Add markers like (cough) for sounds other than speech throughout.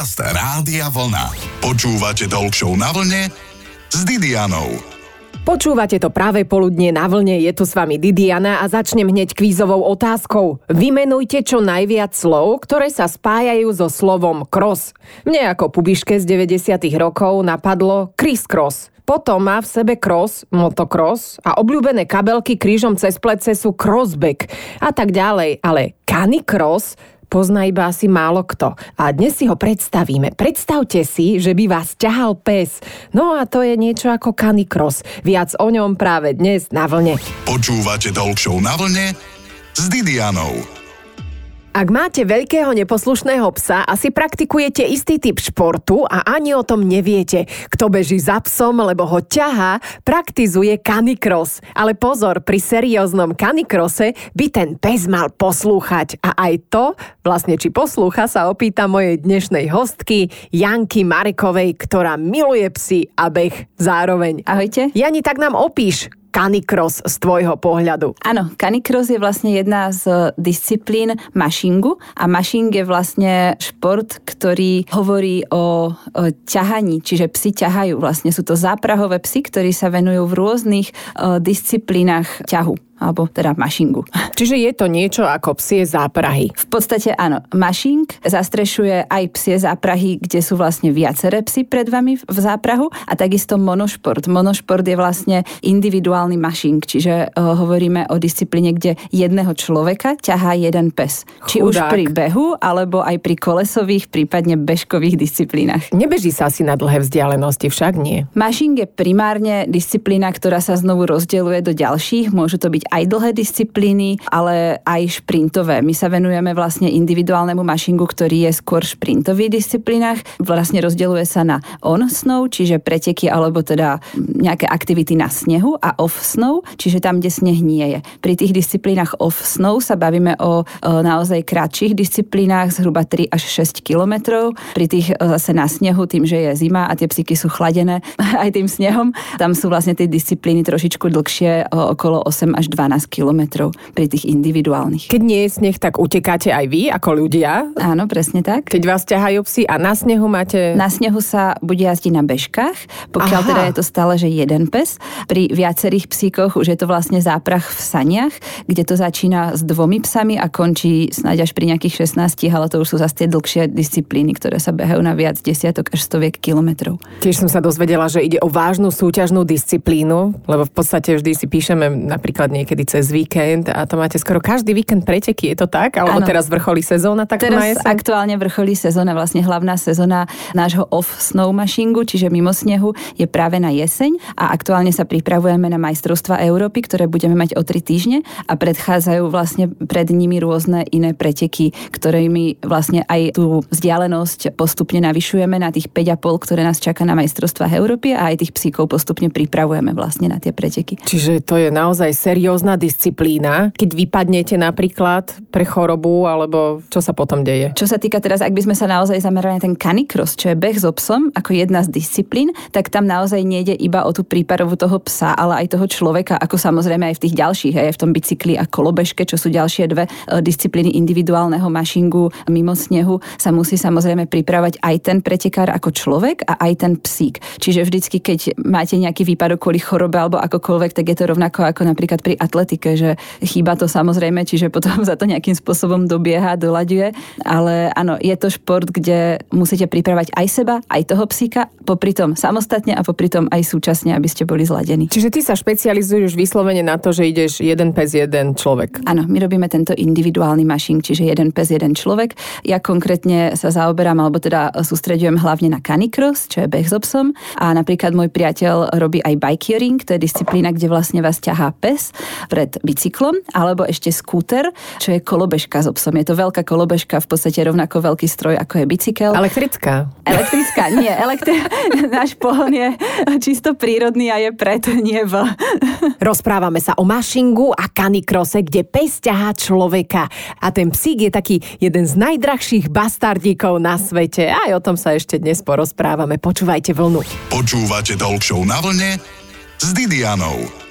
Podcast Rádia Vlna. Počúvate Talk na vlne s Didianou. Počúvate to práve poludne na vlne, je tu s vami Didiana a začnem hneď kvízovou otázkou. Vymenujte čo najviac slov, ktoré sa spájajú so slovom cross. Mne ako pubiške z 90 rokov napadlo Chris Cross. Potom má v sebe cross, motocross a obľúbené kabelky krížom cez plece sú crossback a tak ďalej. Ale canicross pozná iba asi málo kto. A dnes si ho predstavíme. Predstavte si, že by vás ťahal pes. No a to je niečo ako canicross. Viac o ňom práve dnes na vlne. Počúvate Talk na vlne s Didianou. Ak máte veľkého neposlušného psa, asi praktikujete istý typ športu a ani o tom neviete. Kto beží za psom, lebo ho ťahá, praktizuje canicross. Ale pozor, pri serióznom canikrose by ten pes mal poslúchať. A aj to, vlastne či poslúcha, sa opýta mojej dnešnej hostky Janky Marekovej, ktorá miluje psy a beh zároveň. Ahojte. Jani, tak nám opíš, canicross z tvojho pohľadu? Áno, canicross je vlastne jedna z disciplín mašingu a mašing je vlastne šport, ktorý hovorí o, o ťahaní, čiže psi ťahajú. Vlastne sú to záprahové psy, ktorí sa venujú v rôznych o, disciplínach ťahu alebo teda mašingu. (laughs) Čiže je to niečo ako psie záprahy? V podstate áno. Mašing zastrešuje aj psie záprahy, kde sú vlastne viaceré psy pred vami v záprahu a takisto monošport. Monošport je vlastne individuálny mašing, čiže uh, hovoríme o disciplíne, kde jedného človeka ťahá jeden pes. Chudák. Či už pri behu, alebo aj pri kolesových, prípadne bežkových disciplínach. Nebeží sa asi na dlhé vzdialenosti, však nie? Mašing je primárne disciplína, ktorá sa znovu rozdeľuje do ďalších. Môžu to byť aj dlhé disciplíny, ale aj šprintové. My sa venujeme vlastne individuálnemu mašingu, ktorý je skôr šprintových disciplínach. Vlastne rozdeľuje sa na on snow, čiže preteky alebo teda nejaké aktivity na snehu a off snow, čiže tam, kde sneh nie je. Pri tých disciplínach off snow sa bavíme o, o naozaj kratších disciplínach, zhruba 3 až 6 kilometrov. Pri tých zase na snehu, tým, že je zima a tie psyky sú chladené (laughs) aj tým snehom, tam sú vlastne tie disciplíny trošičku dlhšie, okolo 8 až 12 kilometrov pri tých individuálnych. Keď nie je sneh, tak utekáte aj vy ako ľudia? Áno, presne tak. Keď vás ťahajú psi a na snehu máte... Na snehu sa bude jazdiť na bežkách, pokiaľ Aha. teda je to stále, že jeden pes. Pri viacerých psíkoch už je to vlastne záprach v saniach, kde to začína s dvomi psami a končí snáď až pri nejakých 16, ale to už sú zase tie dlhšie disciplíny, ktoré sa behajú na viac desiatok až stoviek kilometrov. Tiež som sa dozvedela, že ide o vážnu súťažnú disciplínu, lebo v podstate vždy si píšeme napríklad niekedy niekedy cez víkend a to máte skoro každý víkend preteky, je to tak? Alebo ano. teraz vrcholí sezóna tak Teraz na aktuálne vrcholí sezóna, vlastne hlavná sezóna nášho off-snow machingu, čiže mimo snehu, je práve na jeseň a aktuálne sa pripravujeme na majstrovstva Európy, ktoré budeme mať o tri týždne a predchádzajú vlastne pred nimi rôzne iné preteky, ktorými vlastne aj tú vzdialenosť postupne navyšujeme na tých 5,5, ktoré nás čaká na majstrovstvách Európy a aj tých psíkov postupne pripravujeme vlastne na tie preteky. Čiže to je naozaj seriózne rôzna disciplína. Keď vypadnete napríklad pre chorobu, alebo čo sa potom deje? Čo sa týka teraz, ak by sme sa naozaj zamerali na ten canicross, čo je beh so psom, ako jedna z disciplín, tak tam naozaj nejde iba o tú príparovú toho psa, ale aj toho človeka, ako samozrejme aj v tých ďalších, aj v tom bicykli a kolobežke, čo sú ďalšie dve e, disciplíny individuálneho mašingu mimo snehu, sa musí samozrejme pripravať aj ten pretekár ako človek a aj ten psík. Čiže vždycky, keď máte nejaký výpadok kvôli chorobe alebo akokoľvek, tak je to rovnako ako napríklad pri atletike, že chýba to samozrejme, čiže potom (laughs) za to nejakým spôsobom dobieha, doľaďuje. Ale áno, je to šport, kde musíte pripravať aj seba, aj toho psíka, popri tom samostatne a popri tom aj súčasne, aby ste boli zladení. Čiže ty sa špecializuješ vyslovene na to, že ideš jeden pes, jeden človek. Áno, my robíme tento individuálny mašing, čiže jeden pes, jeden človek. Ja konkrétne sa zaoberám, alebo teda sústredujem hlavne na canicross, čo je beh s obsom. A napríklad môj priateľ robí aj bikeering, to je disciplína, kde vlastne vás ťahá pes pred bicyklom, alebo ešte skúter, čo je kolobežka s obsom. Je to veľká kolobežka, v podstate rovnako veľký stroj, ako je bicykel. Elektrická. Elektrická, nie. Elektri- (laughs) náš pohon je čisto prírodný a je pred, nie v. (laughs) Rozprávame sa o mašingu a kanikrose, kde pes ťahá človeka. A ten psík je taký jeden z najdrahších bastardíkov na svete. Aj o tom sa ešte dnes porozprávame. Počúvajte vlnu. Počúvate Talk na vlne s Didianou.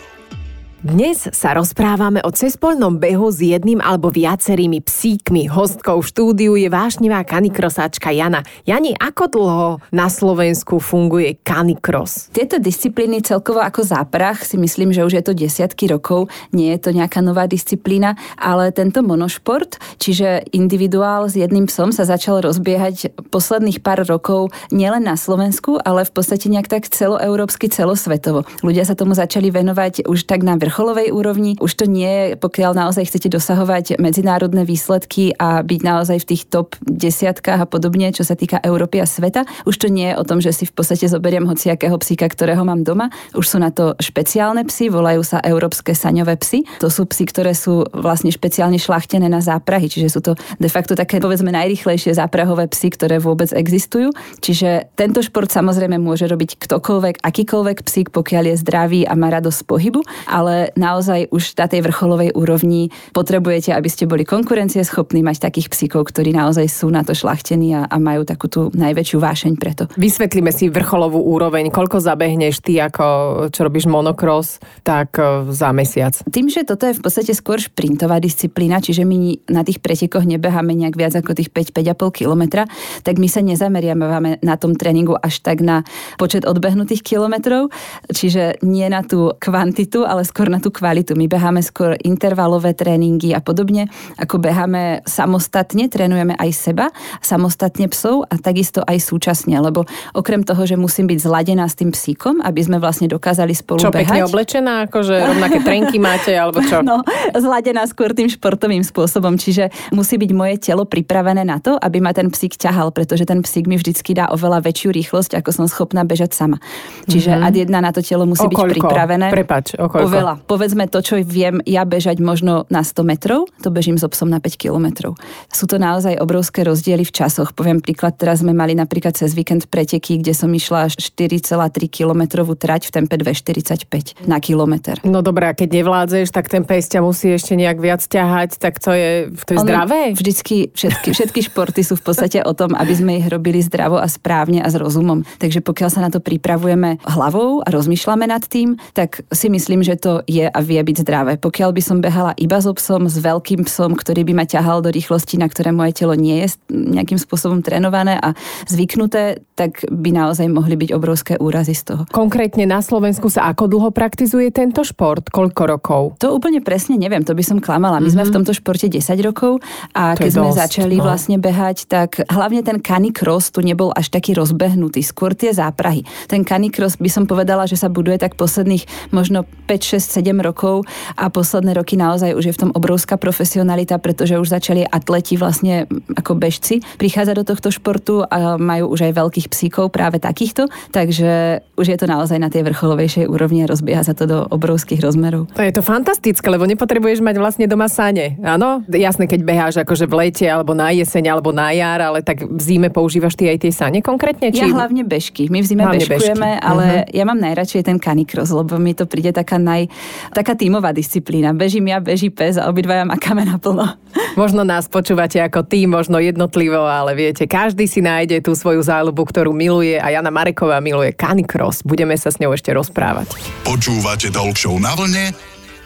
Dnes sa rozprávame o cespoľnom behu s jedným alebo viacerými psíkmi. Hostkou v štúdiu je vášnivá kanikrosáčka Jana. Jani, ako dlho na Slovensku funguje kanikros? Tieto disciplíny celkovo ako záprach si myslím, že už je to desiatky rokov. Nie je to nejaká nová disciplína, ale tento monošport, čiže individuál s jedným psom sa začal rozbiehať posledných pár rokov nielen na Slovensku, ale v podstate nejak tak celoeurópsky, celosvetovo. Ľudia sa tomu začali venovať už tak na vrcholovej úrovni. Už to nie je, pokiaľ naozaj chcete dosahovať medzinárodné výsledky a byť naozaj v tých top desiatkách a podobne, čo sa týka Európy a sveta. Už to nie je o tom, že si v podstate zoberiem hociakého psíka, ktorého mám doma. Už sú na to špeciálne psy, volajú sa európske saňové psy. To sú psy, ktoré sú vlastne špeciálne šlachtené na záprahy, čiže sú to de facto také povedzme najrychlejšie záprahové psy, ktoré vôbec existujú. Čiže tento šport samozrejme môže robiť ktokoľvek, akýkoľvek psík, pokiaľ je zdravý a má radosť z pohybu, ale naozaj už na tej vrcholovej úrovni potrebujete, aby ste boli konkurencieschopní, mať takých psíkov, ktorí naozaj sú na to šlachtení a, a majú takú tú najväčšiu vášeň preto. Vysvetlíme si vrcholovú úroveň, koľko zabehneš ty, ako čo robíš monokros, tak e, za mesiac. Tým, že toto je v podstate skôr šprintová disciplína, čiže my na tých pretekoch nebeháme nejak viac ako tých 5-5,5 kilometra, tak my sa nezameriavame na tom tréningu až tak na počet odbehnutých kilometrov, čiže nie na tú kvantitu, ale skôr na tú kvalitu. My beháme skôr intervalové tréningy a podobne, ako beháme samostatne, trénujeme aj seba, samostatne psov a takisto aj súčasne, lebo okrem toho, že musím byť zladená s tým psíkom, aby sme vlastne dokázali spolu čo, behať. Čo, pekne oblečená, akože rovnaké trenky máte, alebo čo? (laughs) No, zladená skôr tým športovým spôsobom, čiže musí byť moje telo pripravené na to, aby ma ten psík ťahal, pretože ten psík mi vždycky dá oveľa väčšiu rýchlosť, ako som schopná bežať sama. Čiže mm-hmm. ad jedna na to telo musí o byť pripravené. Prepač, o koľko? Oveľa. Povedzme to, čo viem ja bežať možno na 100 metrov, to bežím s so psom na 5 kilometrov. Sú to naozaj obrovské rozdiely v časoch. Poviem príklad, teraz sme mali napríklad cez víkend preteky, kde som išla 4,3 kilometrovú trať v tempe 2,45 na kilometr. No dobré, a keď nevládzeš, tak ten pes ťa musí ešte nejak viac ťahať, tak to je, to je zdravé? Vždycky všetky, všetky športy sú v podstate o tom, aby sme ich robili zdravo a správne a s rozumom. Takže pokiaľ sa na to pripravujeme hlavou a rozmýšľame nad tým, tak si myslím, že to je a vie byť zdravé. Pokiaľ by som behala iba so psom, s veľkým psom, ktorý by ma ťahal do rýchlosti, na ktoré moje telo nie je nejakým spôsobom trénované a zvyknuté, tak by naozaj mohli byť obrovské úrazy z toho. Konkrétne na Slovensku sa ako dlho praktizuje tento šport? Koľko rokov? To úplne presne neviem, to by som klamala. My mm-hmm. sme v mhm. tomto športe 10 rokov a to keď sme dosť, začali no. vlastne behať, tak hlavne ten canicross tu nebol až taký rozbehnutý, skôr tie záprahy. Ten canicross by som povedala, že sa buduje tak posledných možno 5, 6, 7 rokov a posledné roky naozaj už je v tom obrovská profesionalita, pretože už začali atleti vlastne ako bežci prichádzať do tohto športu a majú už aj veľkých psíkov práve takýchto, takže už je to naozaj na tej vrcholovejšej úrovni a rozbieha sa to do obrovských rozmerov. To je to fantastické, lebo nepotrebuješ mať vlastne doma sane. Áno, jasné, keď beháš akože v lete alebo na jeseň alebo na jar, ale tak v zime používaš ty aj tie sane konkrétne? Či... Ja hlavne bežky. My v zime hlavne bežkujeme, bežky. ale uh-huh. ja mám najradšej ten canicross, lebo mi to príde taká naj, taká tímová disciplína. Bežím ja, beží pes a obidvaja makáme naplno. Možno nás počúvate ako tým, možno jednotlivo, ale viete, každý si nájde tú svoju záľubu, ktorú miluje a Jana Mareková miluje Canicross. Budeme sa s ňou ešte rozprávať. Počúvate Talk na vlne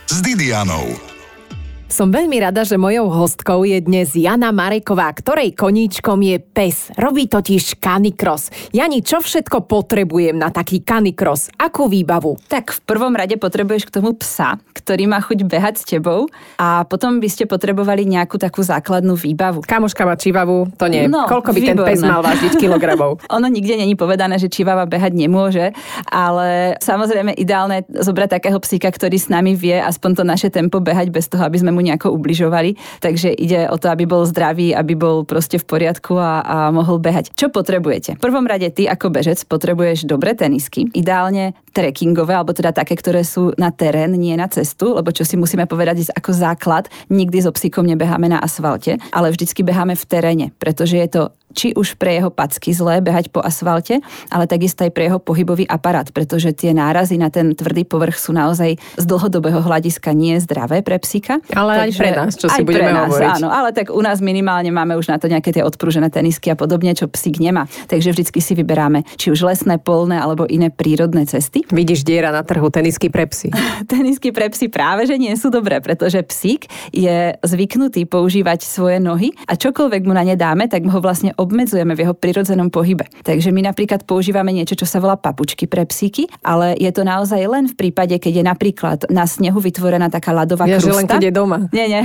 s Didianou. Som veľmi rada, že mojou hostkou je dnes Jana Mareková, ktorej koníčkom je pes. Robí totiž kanikros. Jani, čo všetko potrebujem na taký kanikros? Akú výbavu? Tak v prvom rade potrebuješ k tomu psa, ktorý má chuť behať s tebou a potom by ste potrebovali nejakú takú základnú výbavu. Kamoška má čivavu, to nie. No, Koľko by výborné. ten pes mal vážiť kilogramov? (laughs) ono nikde není povedané, že čivava behať nemôže, ale samozrejme ideálne zobrať takého psíka, ktorý s nami vie aspoň to naše tempo behať bez toho, aby sme mu nejako ubližovali. Takže ide o to, aby bol zdravý, aby bol proste v poriadku a, a mohol behať. Čo potrebujete? V prvom rade ty ako bežec potrebuješ dobré tenisky, ideálne trekkingové, alebo teda také, ktoré sú na terén, nie na cestu, lebo čo si musíme povedať ako základ, nikdy so psíkom nebeháme na asfalte, ale vždycky beháme v teréne, pretože je to či už pre jeho packy zlé behať po asfalte, ale takisto aj pre jeho pohybový aparát, pretože tie nárazy na ten tvrdý povrch sú naozaj z dlhodobého hľadiska nie zdravé pre psíka. Ale Takže, aj pre nás, čo si budeme pre nás, hovoriť. Áno, ale tak u nás minimálne máme už na to nejaké tie odprúžené tenisky a podobne, čo psík nemá. Takže vždycky si vyberáme či už lesné, polné alebo iné prírodné cesty. Vidíš diera na trhu, tenisky pre psy. (laughs) tenisky pre psy práve, že nie sú dobré, pretože psík je zvyknutý používať svoje nohy a čokoľvek mu na ne dáme, tak ho vlastne obmedzujeme v jeho prirodzenom pohybe. Takže my napríklad používame niečo, čo sa volá papučky pre psíky, ale je to naozaj len v prípade, keď je napríklad na snehu vytvorená taká ľadová ja, krusta. Len keď je doma. Nie, nie.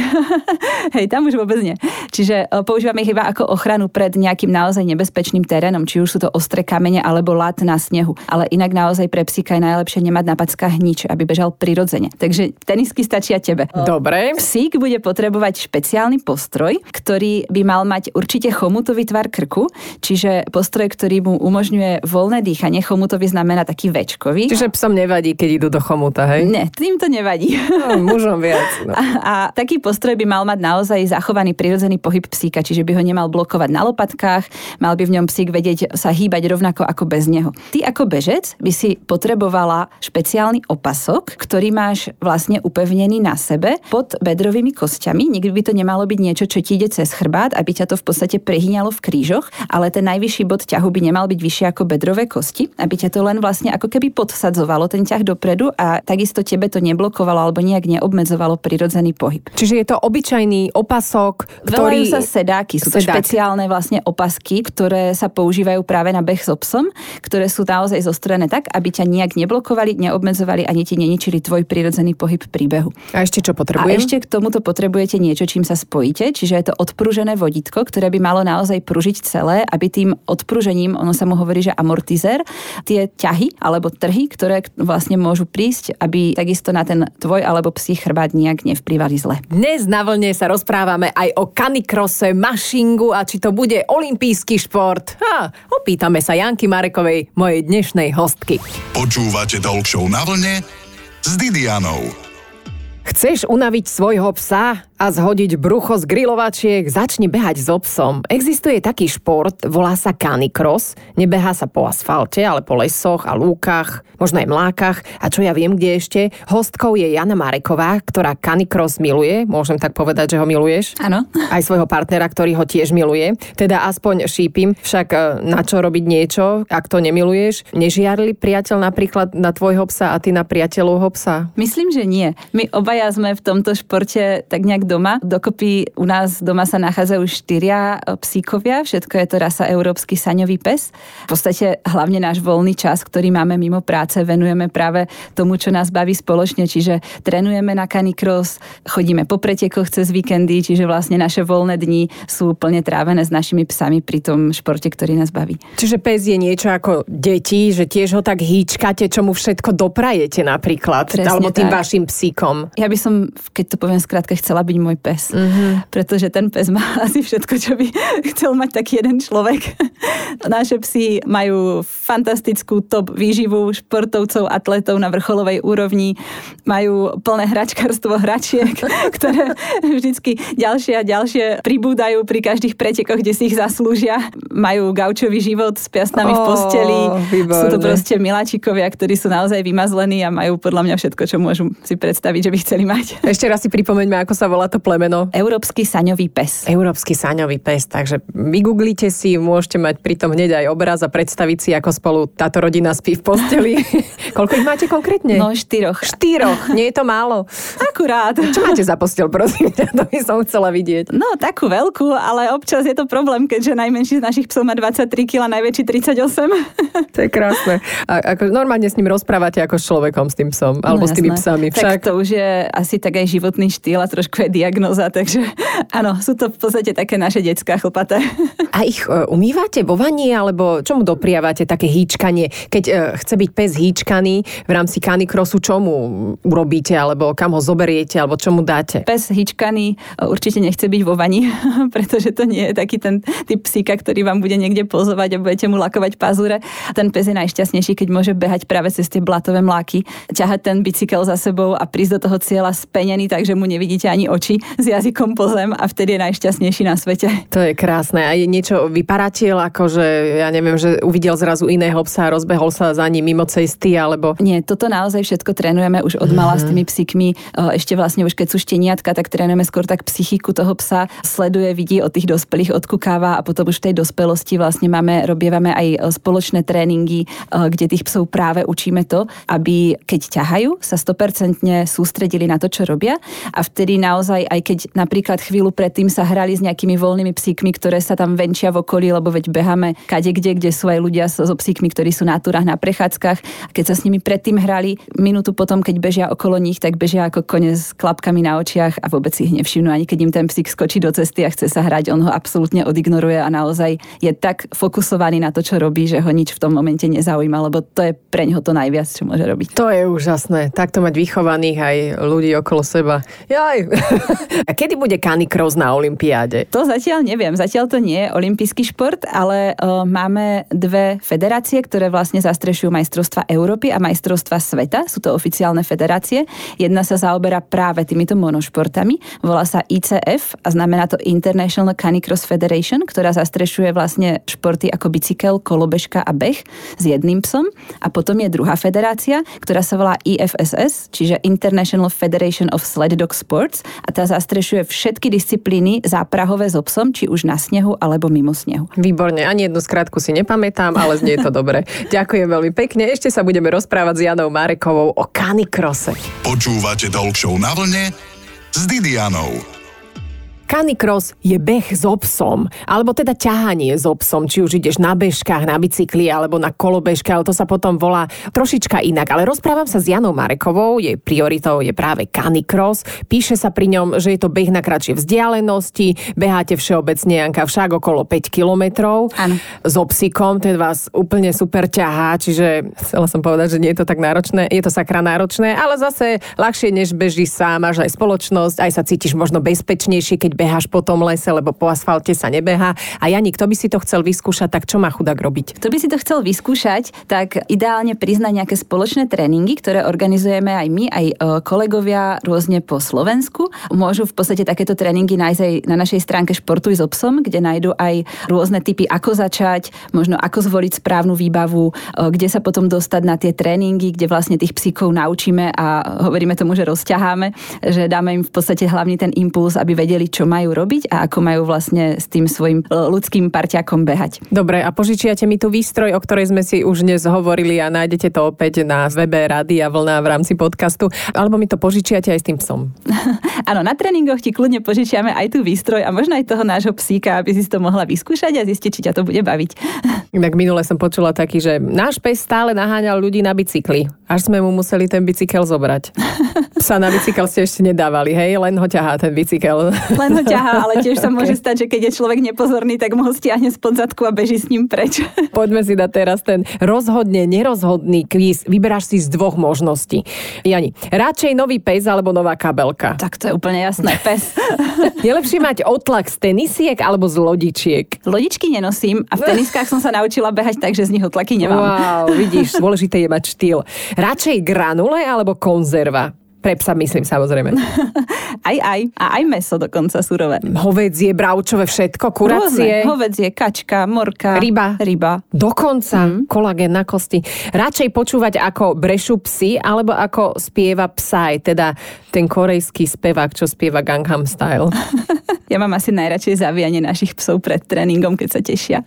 (laughs) Hej, tam už vôbec nie. Čiže e, používame ich iba ako ochranu pred nejakým naozaj nebezpečným terénom, či už sú to ostré kamene alebo lat na snehu. Ale inak naozaj pre psíka je najlepšie nemať na packách nič, aby bežal prirodzene. Takže tenisky stačia tebe. Dobre. Psík bude potrebovať špeciálny postroj, ktorý by mal mať určite chomutový tvar krku, čiže postroj, ktorý mu umožňuje voľné dýchanie. Chomutový znamená taký väčkový. Čiže psom nevadí, keď idú do chomuta, hej? Ne, tým to nevadí. No, mužom viac. No. A, a taký postroj by mal mať naozaj zachovaný prirodzený pohyb psíka, čiže by ho nemal blokovať na lopatkách, mal by v ňom psík vedieť sa hýbať rovnako ako bez neho. Ty ako bežec by si potrebovala špeciálny opasok, ktorý máš vlastne upevnený na sebe pod bedrovými kostiami. Nikdy by to nemalo byť niečo, čo ti ide cez chrbát, aby ťa to v podstate prehyňalo v krížoch, ale ten najvyšší bod ťahu by nemal byť vyšší ako bedrové kosti, aby ťa to len vlastne ako keby podsadzovalo ten ťah dopredu a takisto tebe to neblokovalo alebo nejak neobmedzovalo prirodzený pohyb. Čiže je to obyčajný opasok, ktorý... Volajú sa sedáky, sú to Sedák. špeciálne vlastne opasky, ktoré sa používajú práve na beh s obsom, ktoré sú naozaj zostrené tak, aby ťa nejak neblokovali, neobmedzovali ani ti neničili tvoj prirodzený pohyb príbehu. A ešte čo A potrebujem? ešte k tomuto potrebujete niečo, čím sa spojíte, čiže je to odpružené vodítko, ktoré by malo naozaj pružiť celé, aby tým odpružením, ono sa mu hovorí, že amortizér, tie ťahy alebo trhy, ktoré vlastne môžu prísť, aby takisto na ten tvoj alebo psí chrbát nejak nevplyvali zle. Dnes na vlne sa rozprávame aj o kanikrose, mašingu a či to bude olimpijský šport. Ha, opýtame sa Janky Marekovej, mojej dnešnej hostky. Počúvate Talk Show na vlne s Didianou. Chceš unaviť svojho psa a zhodiť brucho z grilovačiek? Začni behať so psom. Existuje taký šport, volá sa canicross. Nebehá sa po asfalte, ale po lesoch a lúkach, možno aj mlákach. A čo ja viem, kde ešte? Hostkou je Jana Mareková, ktorá canicross miluje. Môžem tak povedať, že ho miluješ? Áno. Aj svojho partnera, ktorý ho tiež miluje. Teda aspoň šípim. Však e, na čo robiť niečo, ak to nemiluješ? Nežiarli priateľ napríklad na tvojho psa a ty na priateľovho psa? Myslím, že nie. My obaja sme v tomto športe tak nejak doma. Dokopy u nás doma sa nachádzajú štyria psíkovia. Všetko je to rasa európsky saňový pes. V podstate hlavne náš voľný čas, ktorý máme mimo práce, venujeme práve tomu, čo nás baví spoločne. Čiže trénujeme na canicross, chodíme po pretekoch cez víkendy, čiže vlastne naše voľné dni sú plne trávené s našimi psami pri tom športe, ktorý nás baví. Čiže pes je niečo ako deti, že tiež ho tak hýčkate, čo mu všetko doprajete napríklad. Presne alebo tým tak. vašim psíkom. Ja by som, keď to poviem skrátka, chcela byť môj pes. Mhm. Mm-hmm. Pretože ten pes má (laughs) asi všetko, čo by (laughs) chcel mať taký jeden človek. (laughs) Naše psy majú fantastickú top výživu športovcov, atletov na vrcholovej úrovni. Majú plné hračkarstvo hračiek, ktoré vždycky ďalšie a ďalšie pribúdajú pri každých pretekoch, kde si ich zaslúžia. Majú gaučový život s piasnami v Ó, posteli. Sú to výborné. proste miláčikovia, ktorí sú naozaj vymazlení a majú podľa mňa všetko, čo môžu si predstaviť, že by chceli mať. Ešte raz si pripomeňme, ako sa volá to plemeno. Európsky saňový pes. Európsky saňový pes, takže vygooglite si, môžete mať pritom hneď aj obraz a predstaviť si, ako spolu táto rodina spí v posteli. (laughs) Koľko ich máte konkrétne? No, štyroch. Štyroch, nie je to málo. Akurát. Čo máte za postel, prosím ťa, to by som chcela vidieť. No, takú veľkú, ale občas je to problém, keďže najmenší z našich psov má 23 kg, najväčší 38. (laughs) To je krásne. A ako normálne s ním rozprávate ako s človekom, s tým psom, alebo No, s tými jasné. psami. Tak Však to už je asi tak aj životný štýl a trošku je diagnoza, takže áno, sú to v podstate také naše detská chlpaté. A ich e, umývate vo vani, alebo čomu dopriavate také hýčkanie? Keď e, chce byť pes hýčkaný v rámci canicrossu, čomu urobíte, alebo kam ho zoberiete, alebo čomu dáte? Pes hyčkaný určite nechce byť vo vani, (laughs) pretože to nie je taký ten typ psíka, ktorý vám bude niekde pozovať a budete mu lakovať pazúre. Ten pes je najšťastnejší, keď môže behať práve cez tie blatové mláky, ťahať ten bicykel za sebou a prísť do toho cieľa spenený, takže mu nevidíte ani oči. Skočí s jazykom po zem a vtedy je najšťastnejší na svete. To je krásne. A je niečo vyparatil, ako že ja neviem, že uvidel zrazu iného psa a rozbehol sa za ním mimo cesty, alebo... Nie, toto naozaj všetko trénujeme už od mala mm-hmm. s tými psíkmi. Ešte vlastne už keď sú šteniatka, tak trénujeme skôr tak psychiku toho psa, sleduje, vidí od tých dospelých, odkukáva a potom už v tej dospelosti vlastne máme, robievame aj spoločné tréningy, kde tých psov práve učíme to, aby keď ťahajú, sa 100% sústredili na to, čo robia a vtedy naozaj, aj keď napríklad chvíľu predtým sa hrali s nejakými voľnými psíkmi, ktoré sa tam venčia v okolí, lebo veď beháme kade kde, kde sú aj ľudia so, so psíkmi, ktorí sú na túrach, na prechádzkach. A keď sa s nimi predtým hrali, minútu potom, keď bežia okolo nich, tak bežia ako kone s klapkami na očiach a vôbec ich nevšimnú, ani keď im ten psík skočí do cesty a chce sa hrať, on ho absolútne odignoruje a naozaj je tak fokusovaný na to, čo robí, že ho nič v tom momente nezaujíma, lebo to je pre neho to najviac, čo môže robiť. To je úžasné. Takto mať vychovaných aj ľudí okolo seba. Jaj. (laughs) a kedy bude canicross na Olympiáde? To zatiaľ neviem. Zatiaľ to nie je olimpijský šport, ale uh, máme dve federácie, ktoré vlastne zastrešujú majstrovstva Európy a majstrovstva sveta. Sú to oficiálne federácie. Jedna sa zaoberá práve týmito monošportami. Volá sa ICF a znamená to International Canicross Federation, ktorá zastrešuje vlastne športy ako bicykel, kolobežka a beh s jedným psom. A potom je druhá federácia, ktorá sa volá IFSS, čiže International Federation of Sled Dog Sports a tá zastrešuje všetky disciplíny záprahové s obsom, či už na snehu alebo mimo snehu. Výborne, ani jednu skratku si nepamätám, ale znie to dobre. (laughs) Ďakujem veľmi pekne. Ešte sa budeme rozprávať s Janou Marekovou o kanikrose. Počúvate Talk na vlne s Didianou. Canicross je beh s obsom, alebo teda ťahanie s obsom, či už ideš na bežkách, na bicykli alebo na kolobežke, ale to sa potom volá trošička inak. Ale rozprávam sa s Janou Marekovou, jej prioritou je práve Canicross. Píše sa pri ňom, že je to beh na kratšie vzdialenosti, beháte všeobecne Janka však okolo 5 kilometrov. S obsikom, ten vás úplne super ťahá, čiže chcela som povedať, že nie je to tak náročné, je to sakra náročné, ale zase ľahšie než beží sám, máš aj spoločnosť, aj sa cítiš možno bezpečnejšie, keď beháš po tom lese, lebo po asfalte sa nebeha. A Janik, kto by si to chcel vyskúšať, tak čo má chudák robiť? Kto by si to chcel vyskúšať, tak ideálne priznať nejaké spoločné tréningy, ktoré organizujeme aj my, aj e, kolegovia rôzne po Slovensku. Môžu v podstate takéto tréningy nájsť aj na našej stránke Športuj s obsom, kde nájdu aj rôzne typy, ako začať, možno ako zvoliť správnu výbavu, e, kde sa potom dostať na tie tréningy, kde vlastne tých psíkov naučíme a hovoríme tomu, že rozťaháme, že dáme im v podstate hlavný ten impuls, aby vedeli, čo majú robiť a ako majú vlastne s tým svojim e, ľudským parťakom behať. Dobre, a požičiate mi tu výstroj, o ktorej sme si už dnes hovorili a nájdete to opäť na webe Rádia Vlna v rámci podcastu, alebo mi to požičiate aj s tým psom. (laughs) Áno, na tréningoch ti kľudne požičiame aj tu výstroj a možno aj toho nášho psíka, aby si to mohla vyskúšať a zistiť, či ťa to bude baviť. (laughs) Tak minule som počula taký, že náš pes stále naháňal ľudí na bicykli, až sme mu museli ten bicykel zobrať. (laughs) Psa na bicykel ste ešte nedávali, hej? Len ho ťahá ten bicykel. Len ho ťahá, ale tiež sa (laughs) môže stať, že keď je človek nepozorný, tak mu ho stiahne spod zadku a beží s ním preč. (laughs) Poďme si dať teraz ten rozhodne nerozhodný kvíz. Vyberáš si z dvoch možností. Jani, radšej nový pes alebo nová kabelka? Tak to je úplne jasné, pes. (laughs) je lepšie mať otlak z tenisiek alebo z lodičiek? Lodičky nenosím a v teniskách som sa naučila behať tak, že z nich otlaky nemám. Wow, vidíš, dôležité je mať štýl. Radšej granule alebo konzerva? Pre psa myslím samozrejme. (laughs) aj, aj. A aj meso dokonca surové. Hovedzie, bravčové, všetko, kuracie. Rôzne. Hovedzie, kačka, morka. Ryba. Ryba. Dokonca. Mm. Kolagén na kosti. Radšej počúvať ako brešu psy, alebo ako spieva psaj, teda ten korejský spevák, čo spieva Gangnam Style. (laughs) Ja mám asi najradšej zavíjanie našich psov pred tréningom, keď sa tešia.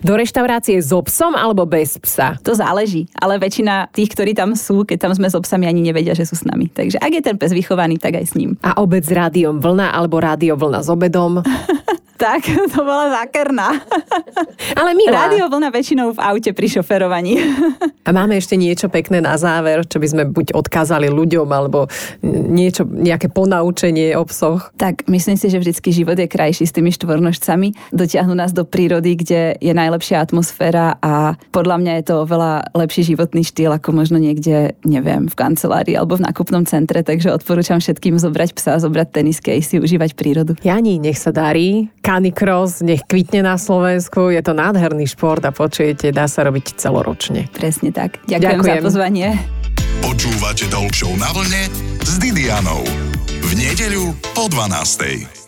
Do reštaurácie so psom alebo bez psa? To záleží, ale väčšina tých, ktorí tam sú, keď tam sme s psami, ani nevedia, že sú s nami. Takže ak je ten pes vychovaný, tak aj s ním. A obed s rádiom vlna alebo rádio vlna s obedom? (laughs) tak, (laughs) to bola zákerná. (laughs) Ale milá. Rádio vlna väčšinou v aute pri šoferovaní. (laughs) A máme ešte niečo pekné na záver, čo by sme buď odkázali ľuďom, alebo niečo, nejaké ponaučenie o psoch? Tak, myslím si, že vždycky život je krajší s tými štvornožcami. Dotiahnu nás do prírody, kde je najlepšia atmosféra a podľa mňa je to oveľa lepší životný štýl, ako možno niekde, neviem, v kancelárii alebo v nákupnom centre, takže odporúčam všetkým zobrať psa, zobrať tenisky a si užívať prírodu. Jani, nech sa darí. Canicross, nech kvitne na Slovensku. Je to nádherný šport a počujete, dá sa robiť celoročne. Presne tak. Ďakujem, Ďakujem. za pozvanie. Počúvate Talk na vlne s Didianou. V nedeľu po 12.